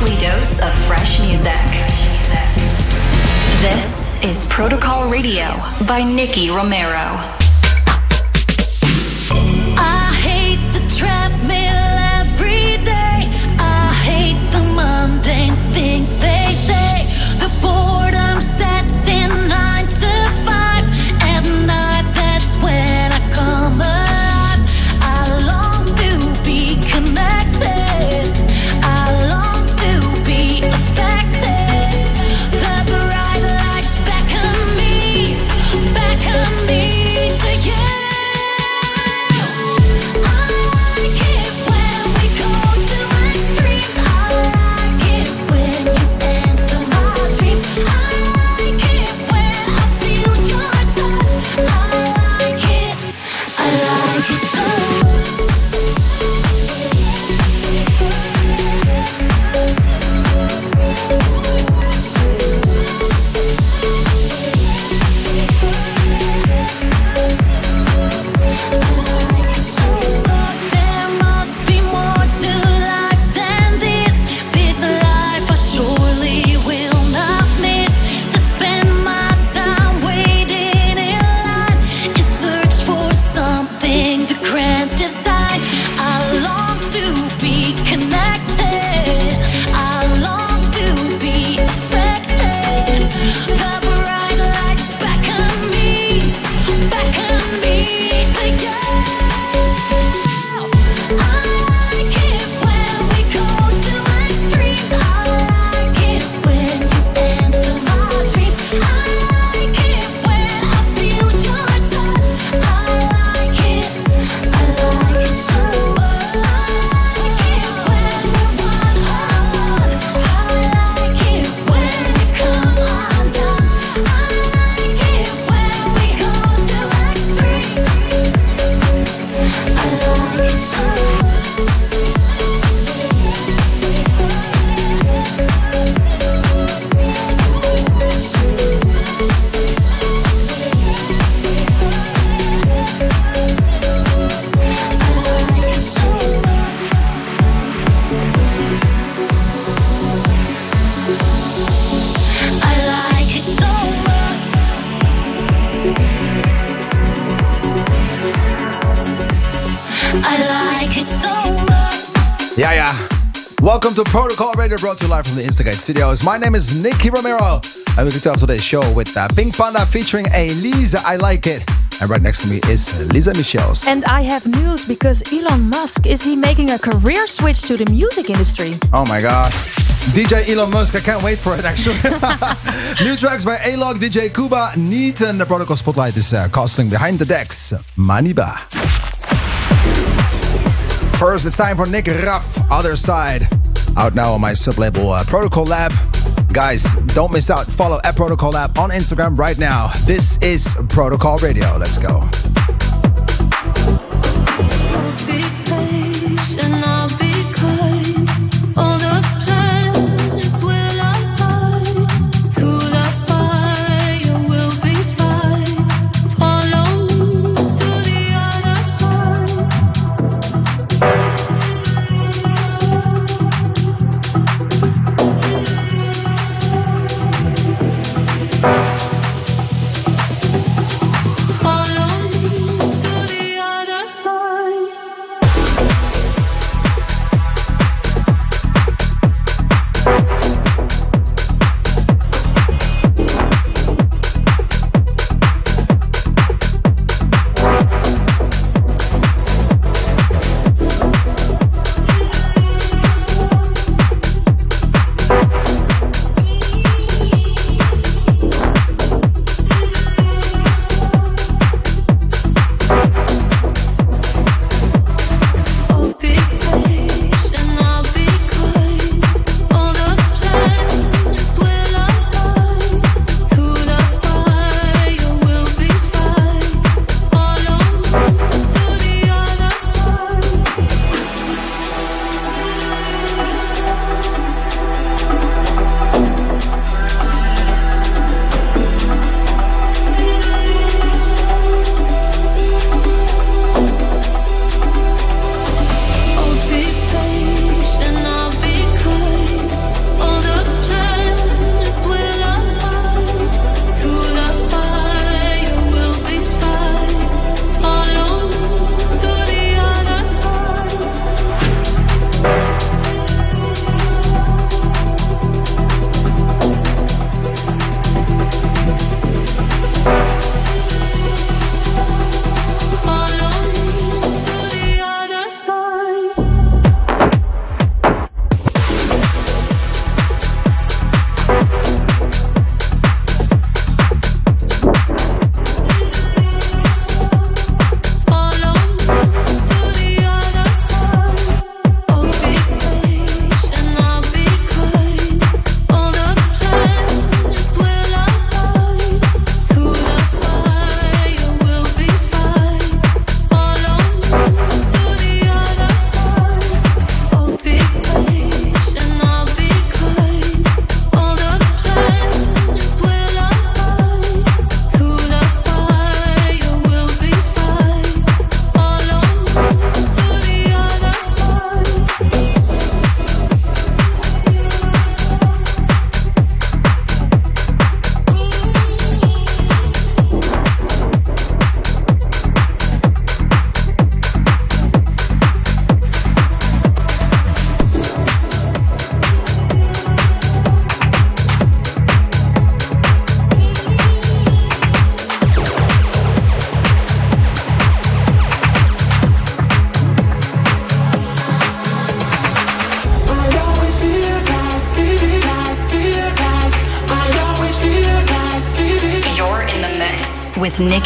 weekly dose of fresh music. This is Protocol Radio by Nicky Romero. To Protocol Radio brought to you live from the Instagate studios. My name is Nicky Romero. I will kick off today's show with uh, Pink Panda featuring Elisa. I like it. And right next to me is Lisa Michels. And I have news because Elon Musk is he making a career switch to the music industry? Oh my god. DJ Elon Musk, I can't wait for it actually. New tracks by Alok, DJ Kuba, Neat, and the Protocol Spotlight is uh, costing behind the decks. Maniba. First, it's time for Nick Raff, Other Side out now on my sub-label uh, Protocol Lab. Guys, don't miss out. Follow at Protocol Lab on Instagram right now. This is Protocol Radio. Let's go.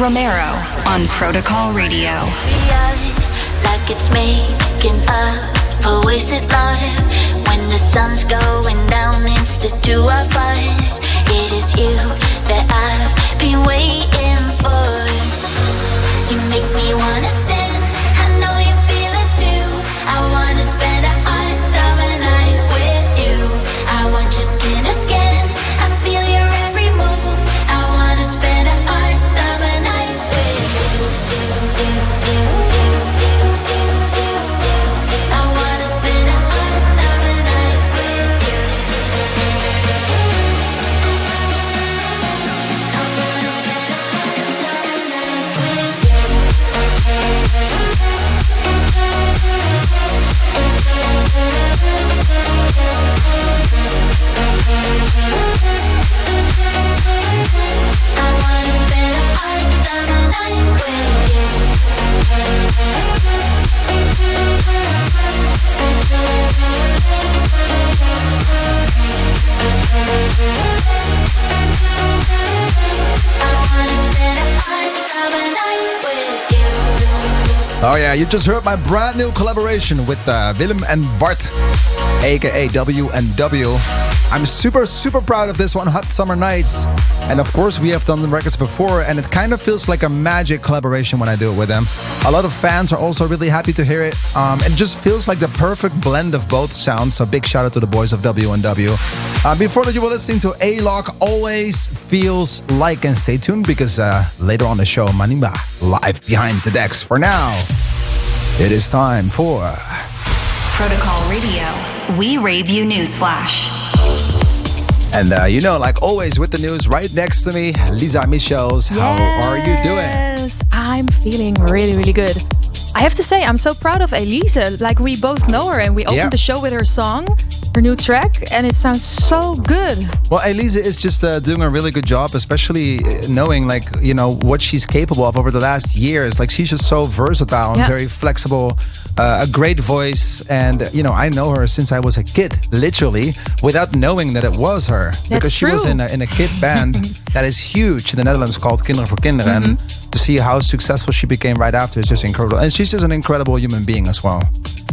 Romero on Protocol Radio. Like it's making up for wasted love. When the sun's going down, it's the two of us. It is you that I've been waiting for. You make me wanna Oh yeah, you just heard my brand new collaboration with uh, Willem and Bart, aka W and W. I'm super, super proud of this one, Hot Summer Nights. And of course, we have done the records before, and it kind of feels like a magic collaboration when I do it with them. A lot of fans are also really happy to hear it. Um, it just feels like the perfect blend of both sounds. So big shout out to the boys of W and W. Uh, before that, you were listening to Alok. Always feels like, and stay tuned because uh, later on the show, Maniba live behind the decks. For now, it is time for Protocol Radio. We rave you newsflash. And uh, you know, like always with the news right next to me, Lisa Michels. How are you doing? Yes, I'm feeling really, really good. I have to say, I'm so proud of Elise. Like, we both know her and we opened Yeah. the show with her song, her new track, and it sounds so good. Well, Elisa is just uh, doing a really good job, especially uh, knowing like you know what she's capable of over the last years. Like she's just so versatile and Yeah. very flexible. Uh, a great voice, and you know I know her since I was a kid, literally, without knowing that it was her, because she was in a, in a kid band that is huge in the Netherlands called Kinderen voor Kinderen, and Mm-hmm. to see how successful she became right after is just incredible. And she's just an incredible human being as well.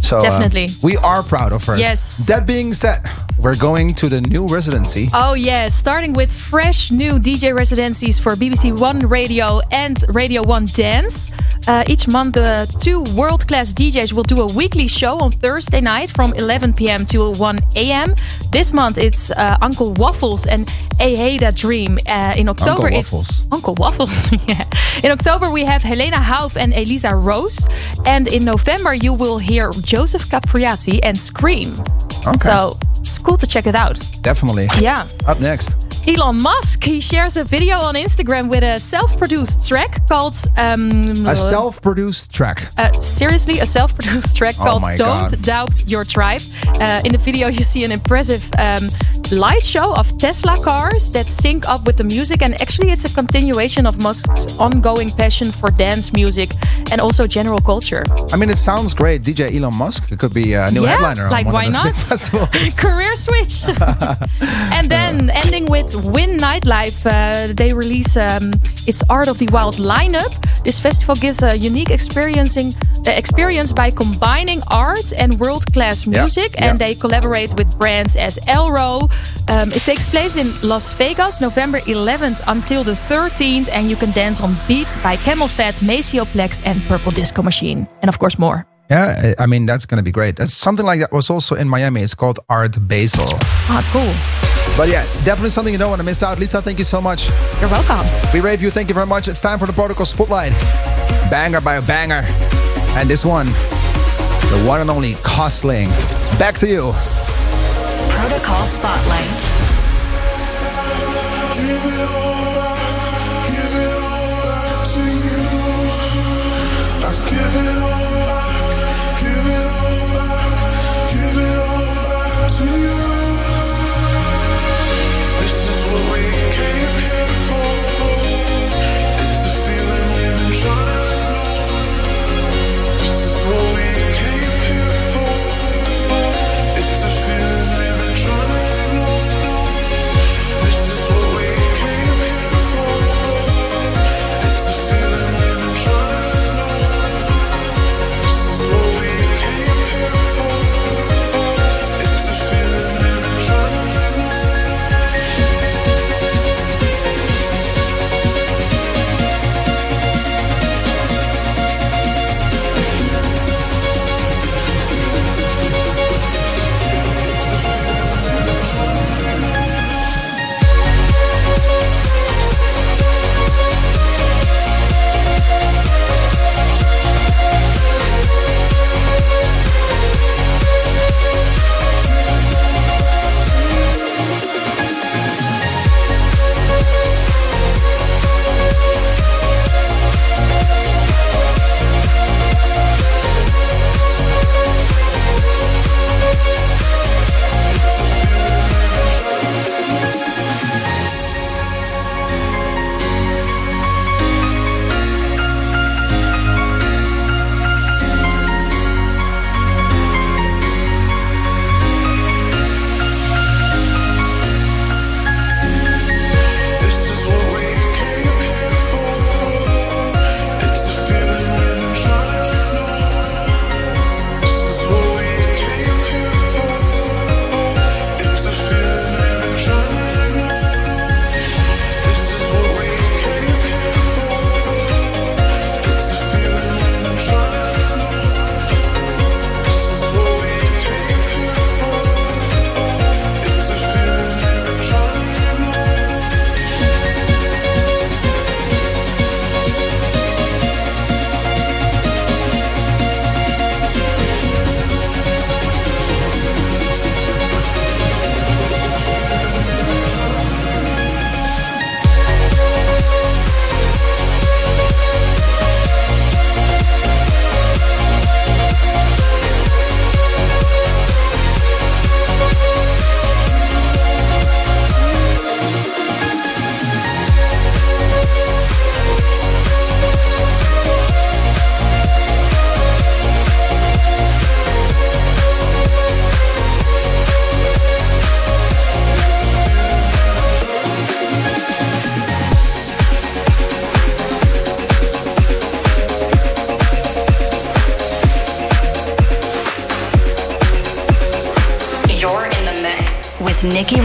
So uh, Definitely. we are proud of her. Yes. That being said, we're going to the new residency. Oh, yes. Starting with fresh new DJ residencies for BBC One Radio and Radio One Dance. Uh, each month, the two world class DJs will do a weekly show on Thursday night from 11 p.m. to 1 a.m. This month, it's uh, Uncle Waffles and Ahadadream. Uh, in October, Uncle it's Waffles. Uncle Waffles. yeah. In October, we have Helena Hauff and Eliza Rose. And in November, you will hear Joseph Capriati and Skream. Okay. So it's cool to check it out. Definitely. Yeah. Up next. Elon Musk, he shares a video on Instagram with a self-produced track called um, A self produced track. uh, seriously a self-produced track Oh called "Don't God. Doubt Your Tribe." Uh, in the video, you see an impressive um, light show of Tesla cars that sync up with the music, and actually, it's a continuation of Musk's ongoing passion for dance music and also general culture. I mean, it sounds great. DJ Elon Musk it could be a new Yeah, headliner. on like, one why of the not? festivals. Career switch. and then ending with Wynn Nightlife. Uh, they release um, its Art of the Wild lineup. This festival gives a unique experiencing uh, experience by combining art and world class music, yeah. and they collaborate with brands as Elro. Um, it takes place in Las Vegas, November 11th until the 13th, and you can dance on beats by CamelPhat, Maceo Plex, and Purple Disco Machine, and of course more. Yeah, I mean, that's going to be great. That's something like that was also in Miami. It's called Art Basel. Ah, cool. But yeah, definitely something you don't want to miss out. Lisa, thank you so much. You're welcome. We rave you. Thank you very much. It's time for the Protocol Spotlight. Banger by a banger. And this one, the one and only Costling. Back to you. Protocol Spotlight.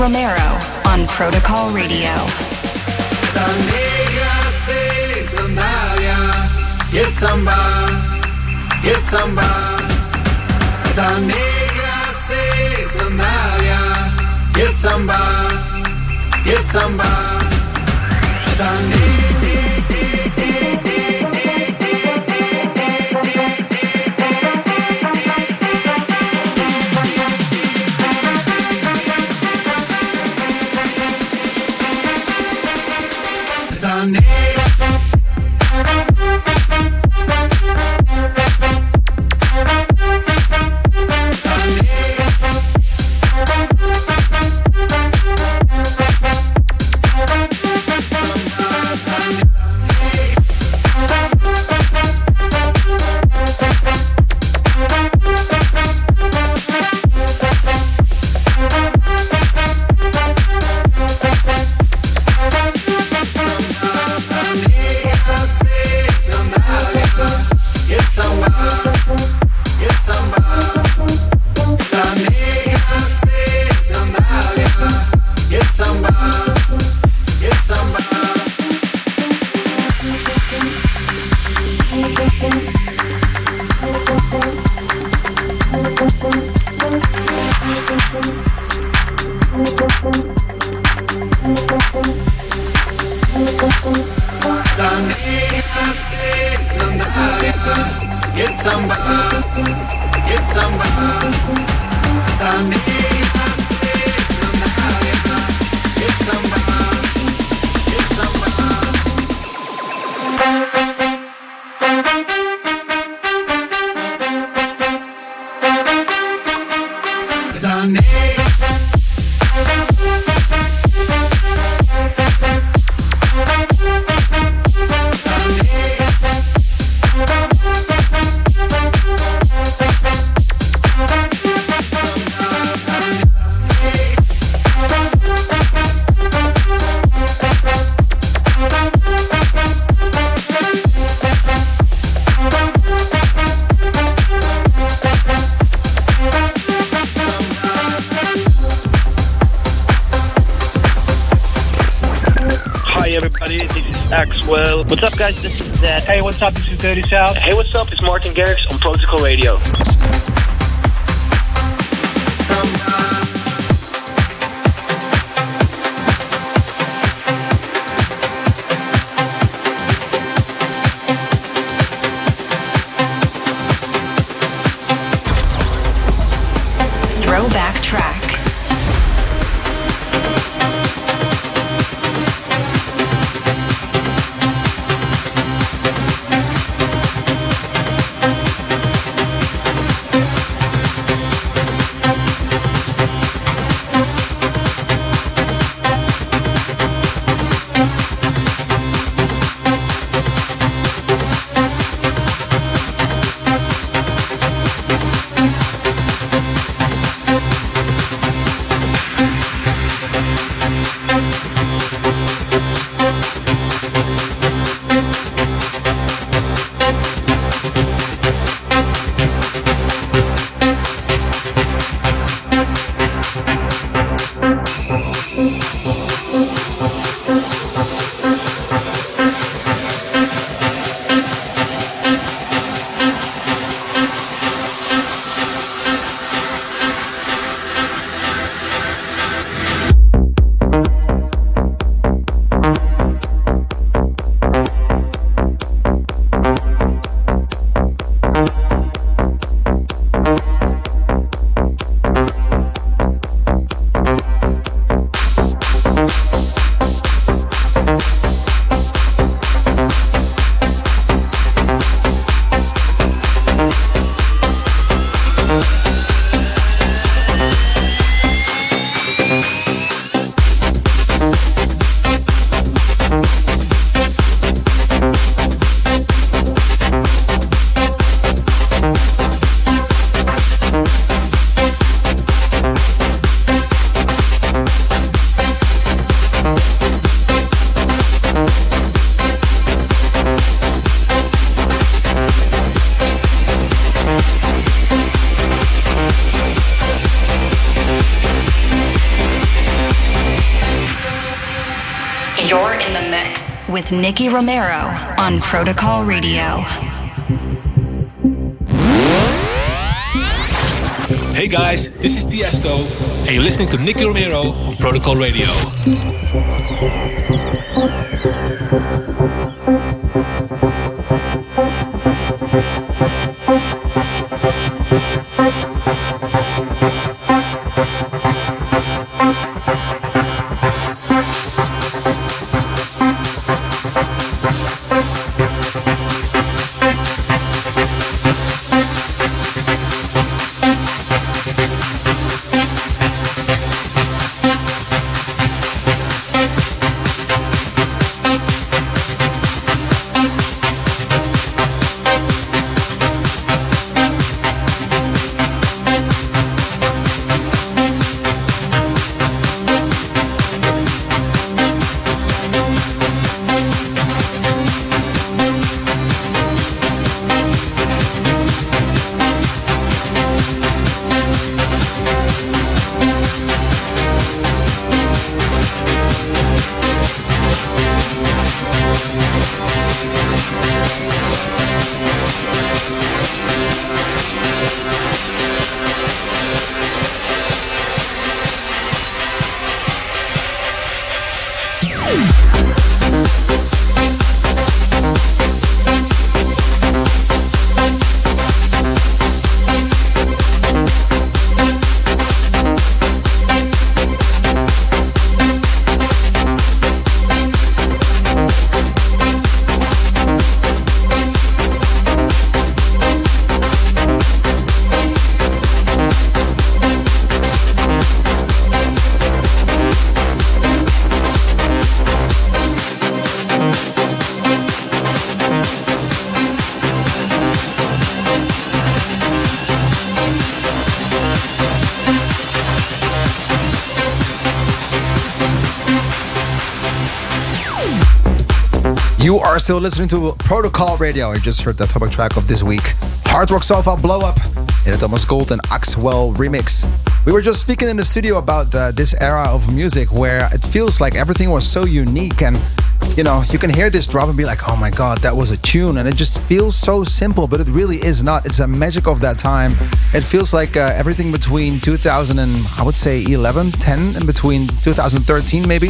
Romero Uh, hey, what's up? This is Dirty South. Hey, what's up? It's Martin Garrix on Protocol Radio. Romero on Protocol Radio. Hey guys, this is Tiesto, and you're listening to Nicky Romero on Protocol Radio. Still listening to Protocol Radio. You just heard the topic track of this week. Hard Rock Sofa Blow Up in a Thomas Gold and Axwell remix. We were just speaking in the studio about uh, this era of music where it feels like everything was so unique and you know, you can hear this drop and be like, oh my god, that was a tune. And it just feels so simple, but it really is not. It's a magic of that time. It feels like uh, everything between 2000 and I would say 11, 10, and between 2013 maybe.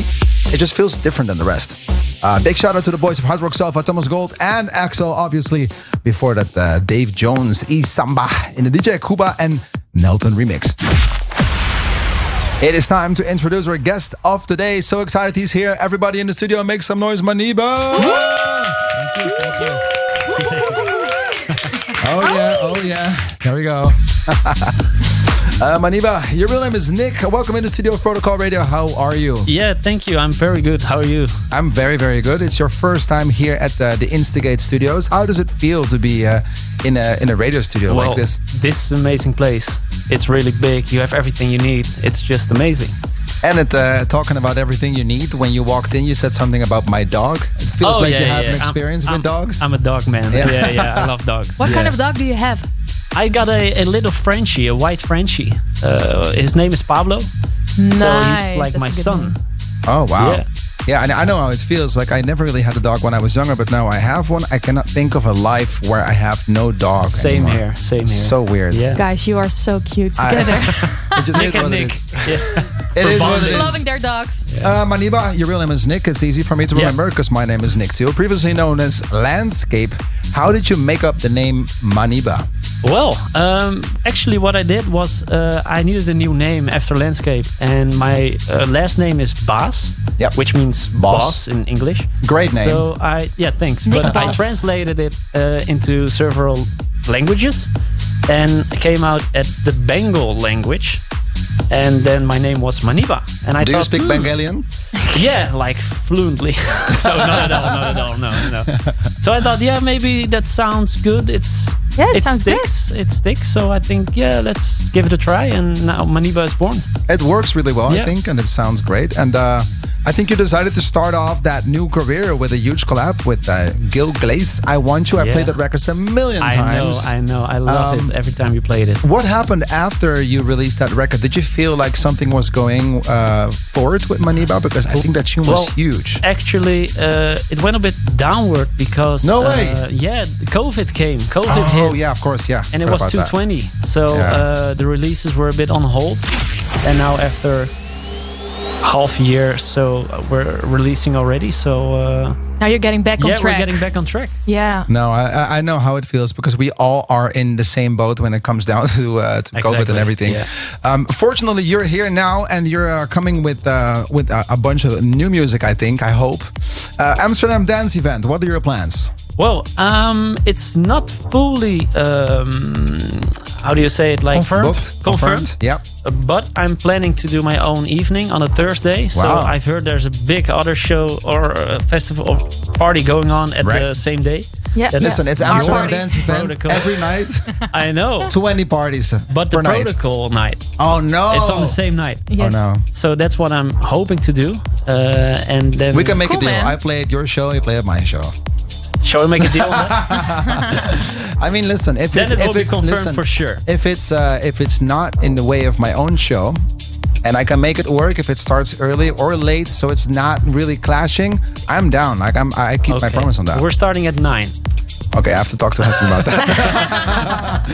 It just feels different than the rest. Uh, big shout out to the boys of Hard Rock Sofa, Thomas Gold and Axwell, obviously. Before that, uh, Dave Jones, E Samba in the DJ Kuba and Neitan remix. It is time to introduce our guest of today. So excited he's here. Everybody in the studio, make some noise, Maniba. Thank you, thank you. Oh yeah, oh yeah. There we go. uh, Maniba, your real name is Nick. Welcome into studio of Protocol Radio. How are you? Yeah, thank you. I'm very good. How are you? I'm very, very good. It's your first time here at the, the Instigate Studios. How does it feel to be uh, in a in a radio studio well, like this? This is an amazing place. It's really big. You have everything you need. It's just amazing. And it, uh, talking about everything you need, when you walked in, you said something about my dog. It feels oh, like yeah, you have yeah. an experience I'm, with dogs. I'm a dog man. Yeah. Yeah, yeah. I love dogs. What Yeah. kind of dog do you have? I got a, a little Frenchie, a white Frenchie. Uh, his name is Pablo. So he's like that's my son. name. oh, wow. Yeah. Yeah, I know how it feels. Like I never really had a dog when I was younger, but now I have one. I cannot think of a life where I have no dog. Same anymore. here. Same here. So weird. Yeah. Guys, you are so cute together. I- together. It just Nick is and Nick. is. Yeah. It is what it is. Loving their dogs. Uh, Maniba, your real name is Nick. It's easy for me to Yeah. remember because my name is Nick too. Previously known as Landscape. How did you make up the name Maniba? Well, um, actually, what I did was uh, I needed a new name after landscape, and my uh, last name is Bas, Yep. which means Boss. boss, in English. Great name. So I yeah, thanks. Nick but I translated it uh, into several languages, and came out at the Bengal language. And then my name was Maniba, and I Do you speak hmm, Bengalian? Yeah, like fluently. no, not at all, not at all, no, no. So I thought, yeah, maybe that sounds good. It's Yeah, it sounds good. sticks. It sticks. So I think, yeah, let's give it a try. And now Maniba is born. It works really well, I think, and it sounds great. And uh, I think you decided to start off that new career with a huge collab with uh, Gil Glaze. I Want You. I Yeah. played that record a million I times. know, I know. I loved Um, it every time you played it. What happened after you released that record? Did you feel like something was going uh, forward with Maniba? Because I think that tune was huge. Actually, uh, it went a bit downward because No way. Uh, yeah, COVID came. COVID Oh, hit. yeah, of course, yeah. and it was about that. 220. So Yeah. uh, the releases were a bit on hold, and now after half year, so we're releasing already. So uh, Now you're getting back on yeah, track. we're getting back on track. Yeah. No, I, I- I know how it feels because we all are in the same boat when it comes down to uh, to COVID and everything. yeah. Um, fortunately, you're here now and you're uh, coming with uh, with a, a bunch of new music. I think. I hope. Uh, Amsterdam Dance Event. What are your plans? Well, um, it's not fully. Um, how do you say it? Like Confirmed? Booked? Confirmed. Confirmed, yeah. Uh, But I'm planning to do my own evening on a Thursday. So Wow. I've heard there's a big other show or a festival or party going on at Right. the same day. Yeah. That's Listen, it's your Amsterdam Dance Event protocol. every night. I know. 20 parties But the per night. protocol night. Oh no! It's on the same night. Yes. Oh no! So that's what I'm hoping to do. Uh, and then We can make Cool, a deal. man. I play at your show. You play at my show. Shall we make a deal? I mean, listen. If Then it's, it will if be it's confirmed listen, for sure. If it's uh, if it's not in the way of my own show, and I can make it work if it starts early or late, so it's not really clashing. I'm down. Like I'm. I keep my promise on that. We're starting at nine. Okay, I have to talk to him about that.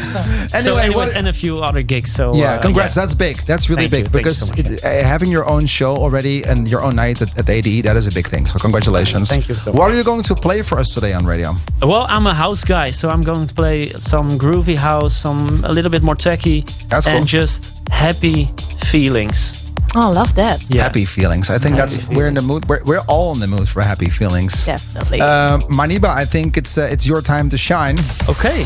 so anyway, anyways, what? and a few other gigs. So yeah, uh, congrats. That's big. That's really Thank big you. Because so it, uh, having your own show already and your own night at, at ADE, that is a big thing. So congratulations. Thank you so What are you going to play for us today on radio? Well, I'm a house guy, so I'm going to play some groovy house, some a little bit more techy, That's and cool. just happy feelings. Oh, love that. Yeah. Happy feelings. I think Happy that's we're in the mood. We're, we're all in the mood for happy feelings. Definitely. Uh, Maniba, I think it's uh, it's your time to shine. Okay.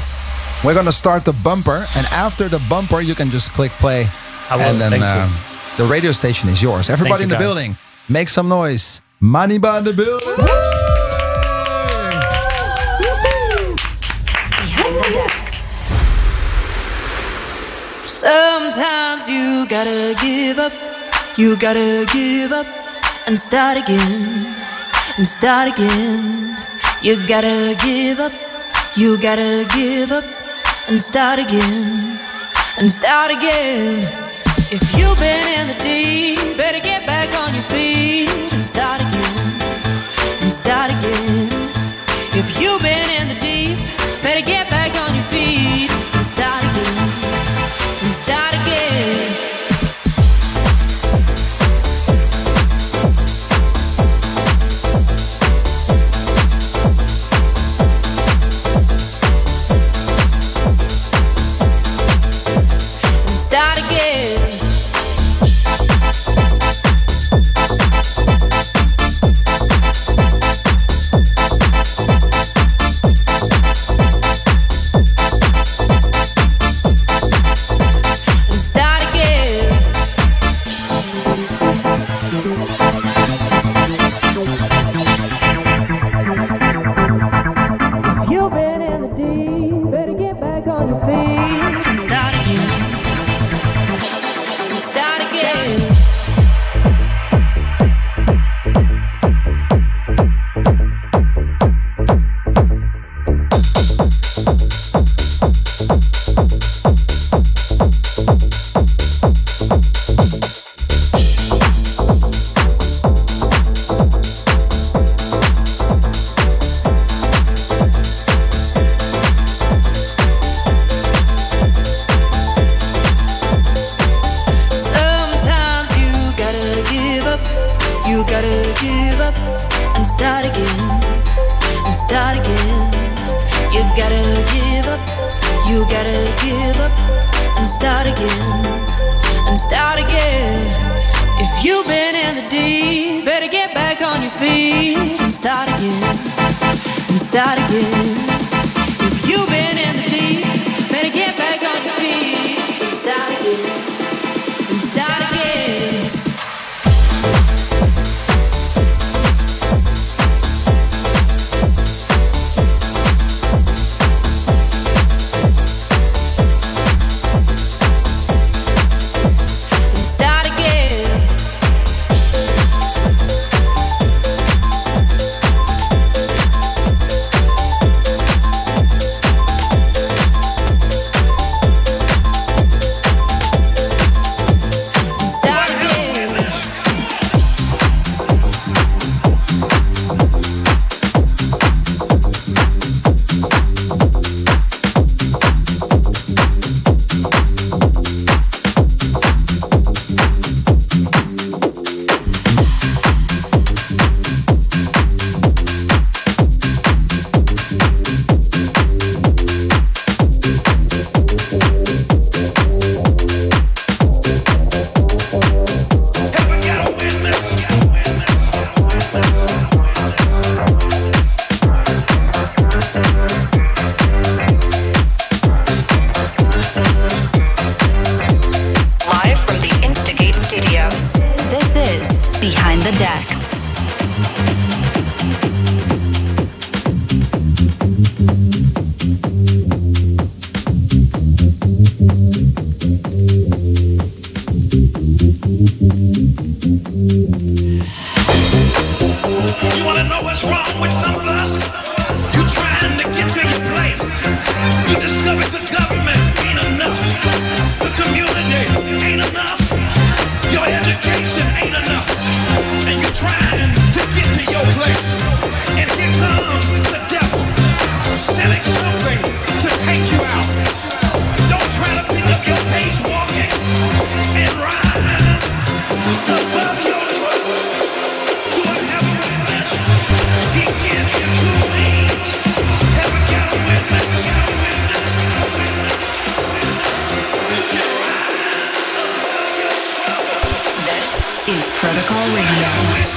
We're gonna start the bumper, and after the bumper, you can just click play, I will, and then thank uh, the radio station is yours. Everybody in the guys. building, make some noise. Maniba in the building. Behind. Sometimes you gotta give up, you gotta give up and start again, and start again. You gotta give up, you gotta give up and start again, and start again. If you've been in the deep, better get back on your feet and start again, and start again. If you've been in the deep, better get back is Protocol Radio.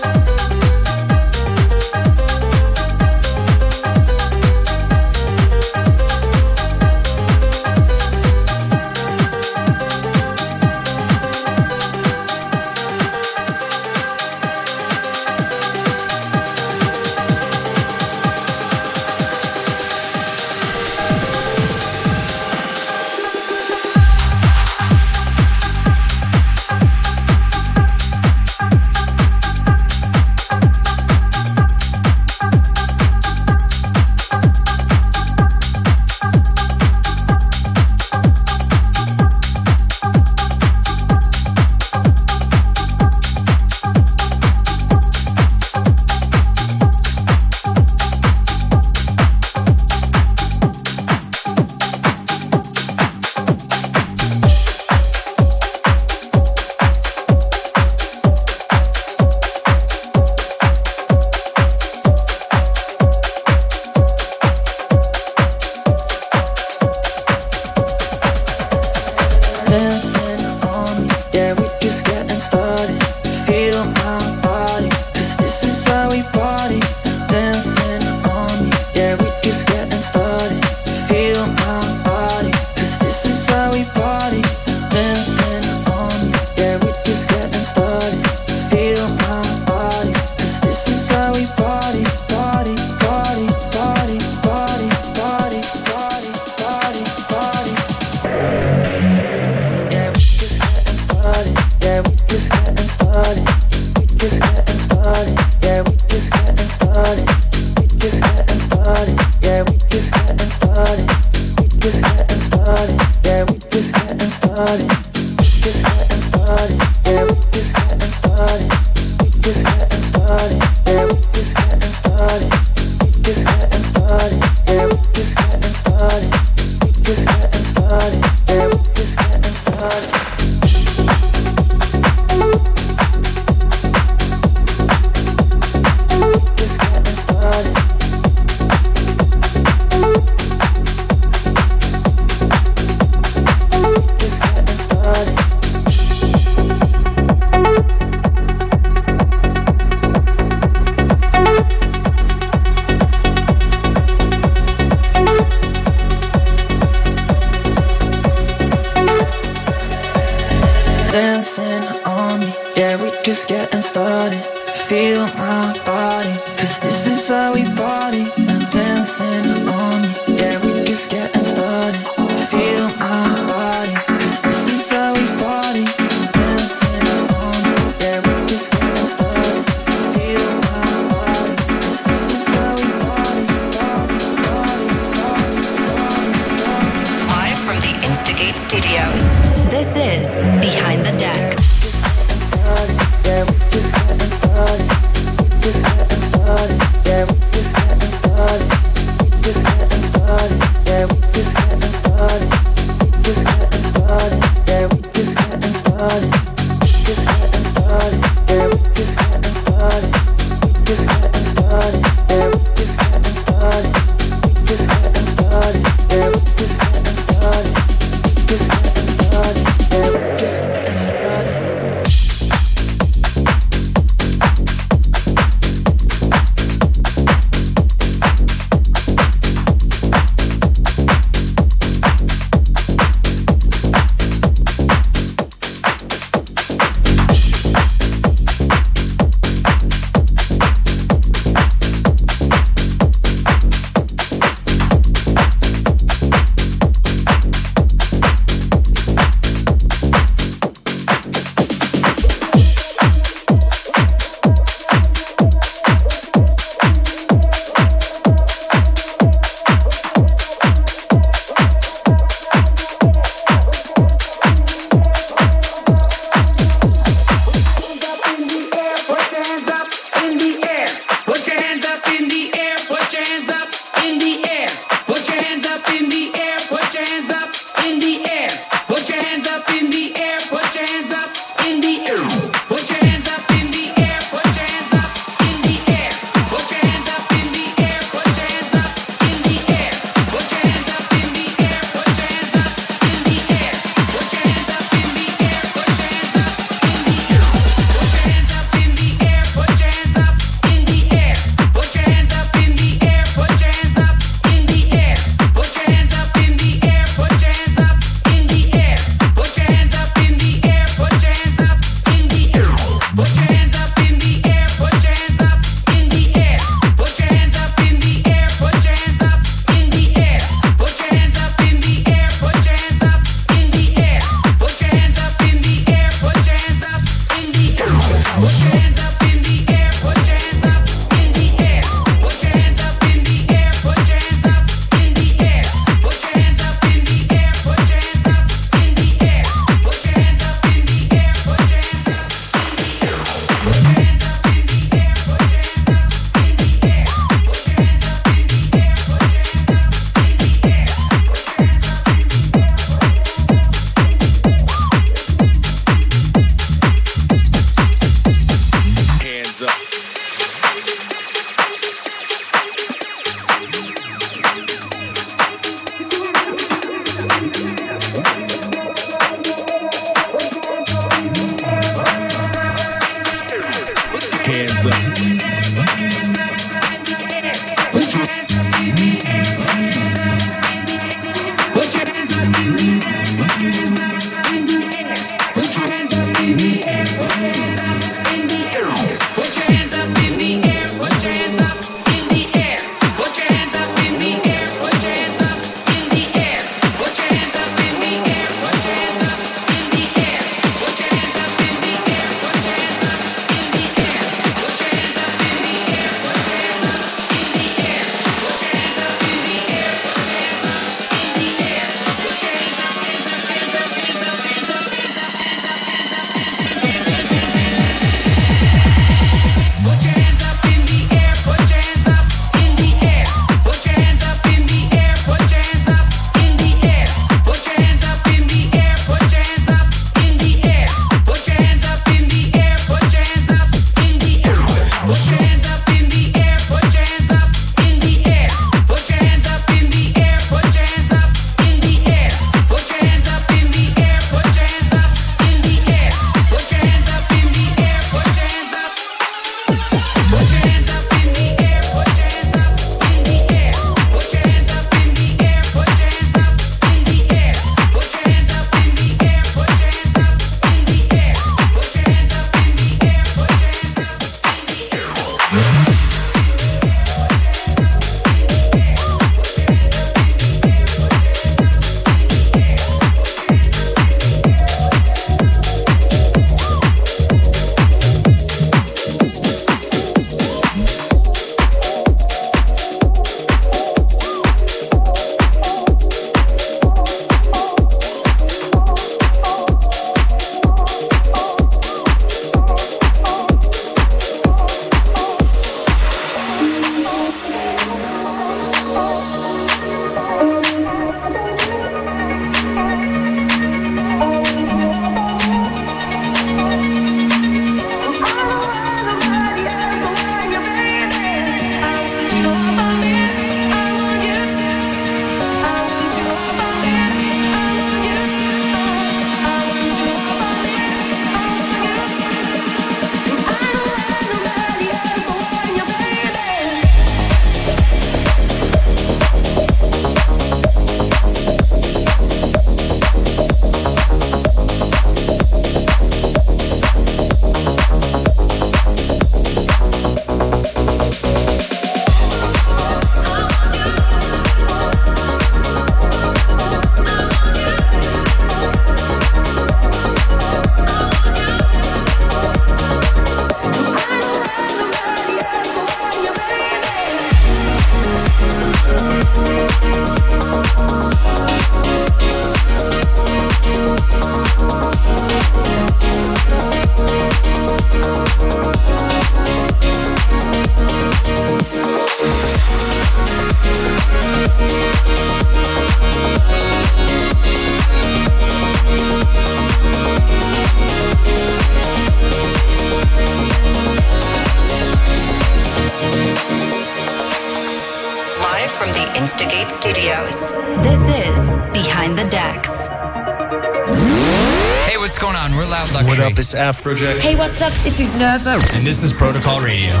Up? Afrojack. Hey, what's up? This is Nerva. And this is Protocol Radio.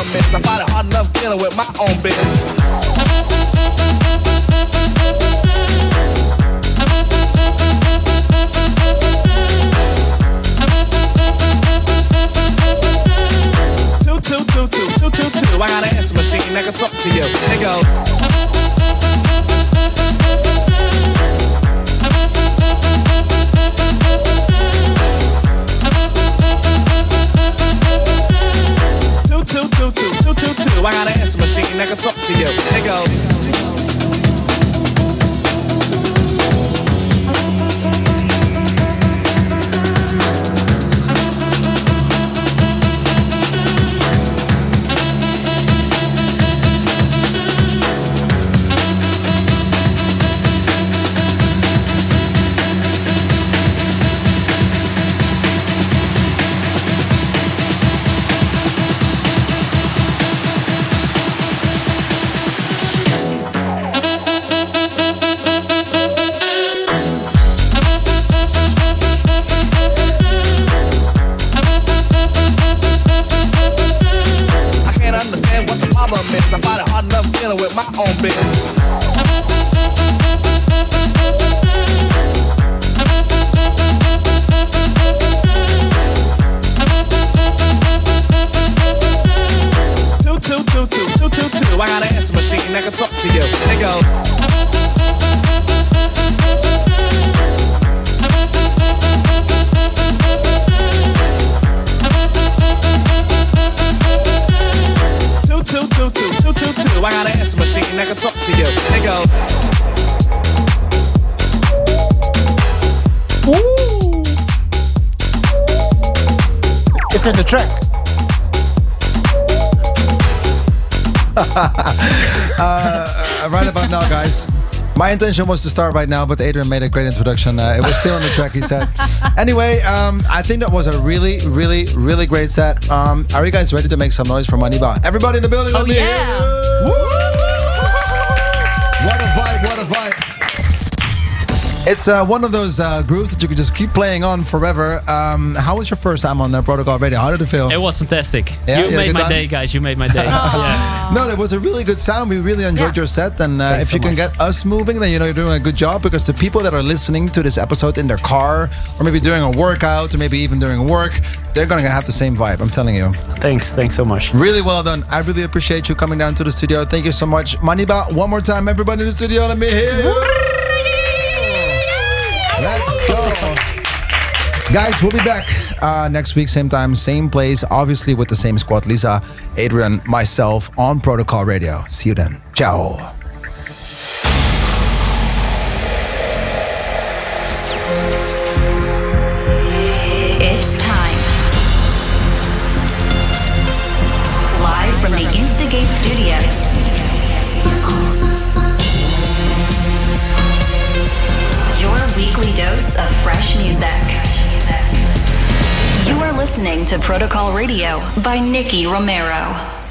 Is. I find it hard enough dealing with my own business. Answer machine that can talk to you. It goes. Ooh. It's in the track. uh, right about now, guys. My intention was to start right now, but Adrian made a great introduction. Uh, it was still on the track, he said. Anyway, um, I think that was a really, really, really great set. Um, are you guys ready to make some noise for Maniba? Everybody in the building, let Oh, me yeah. What a vibe. It's uh, one of those uh, grooves that you can just keep playing on forever. Um, how was your first time on the Protocol Radio? How did it feel? It was fantastic. Yeah, you you made my time? day, guys. You made my day. yeah. No, that was a really good sound. We really enjoyed Yeah. your set. And uh, Thanks if you so can get us moving, then you know you're doing a good job because the people that are listening to this episode in their car or maybe during a workout or maybe even during work, they're going to have the same vibe. I'm telling you. Thanks. Thanks so much. Really well done. I really appreciate you coming down to the studio. Thank you so much. Maniba, one more time, everybody in the studio. Let me hear you. Let's go. Guys, we'll be back uh, next week, same time, same place, obviously with the same squad Lisa, Adrian, myself on Protocol Radio. See you then. Ciao. Listening to Protocol Radio by Nicky Romero.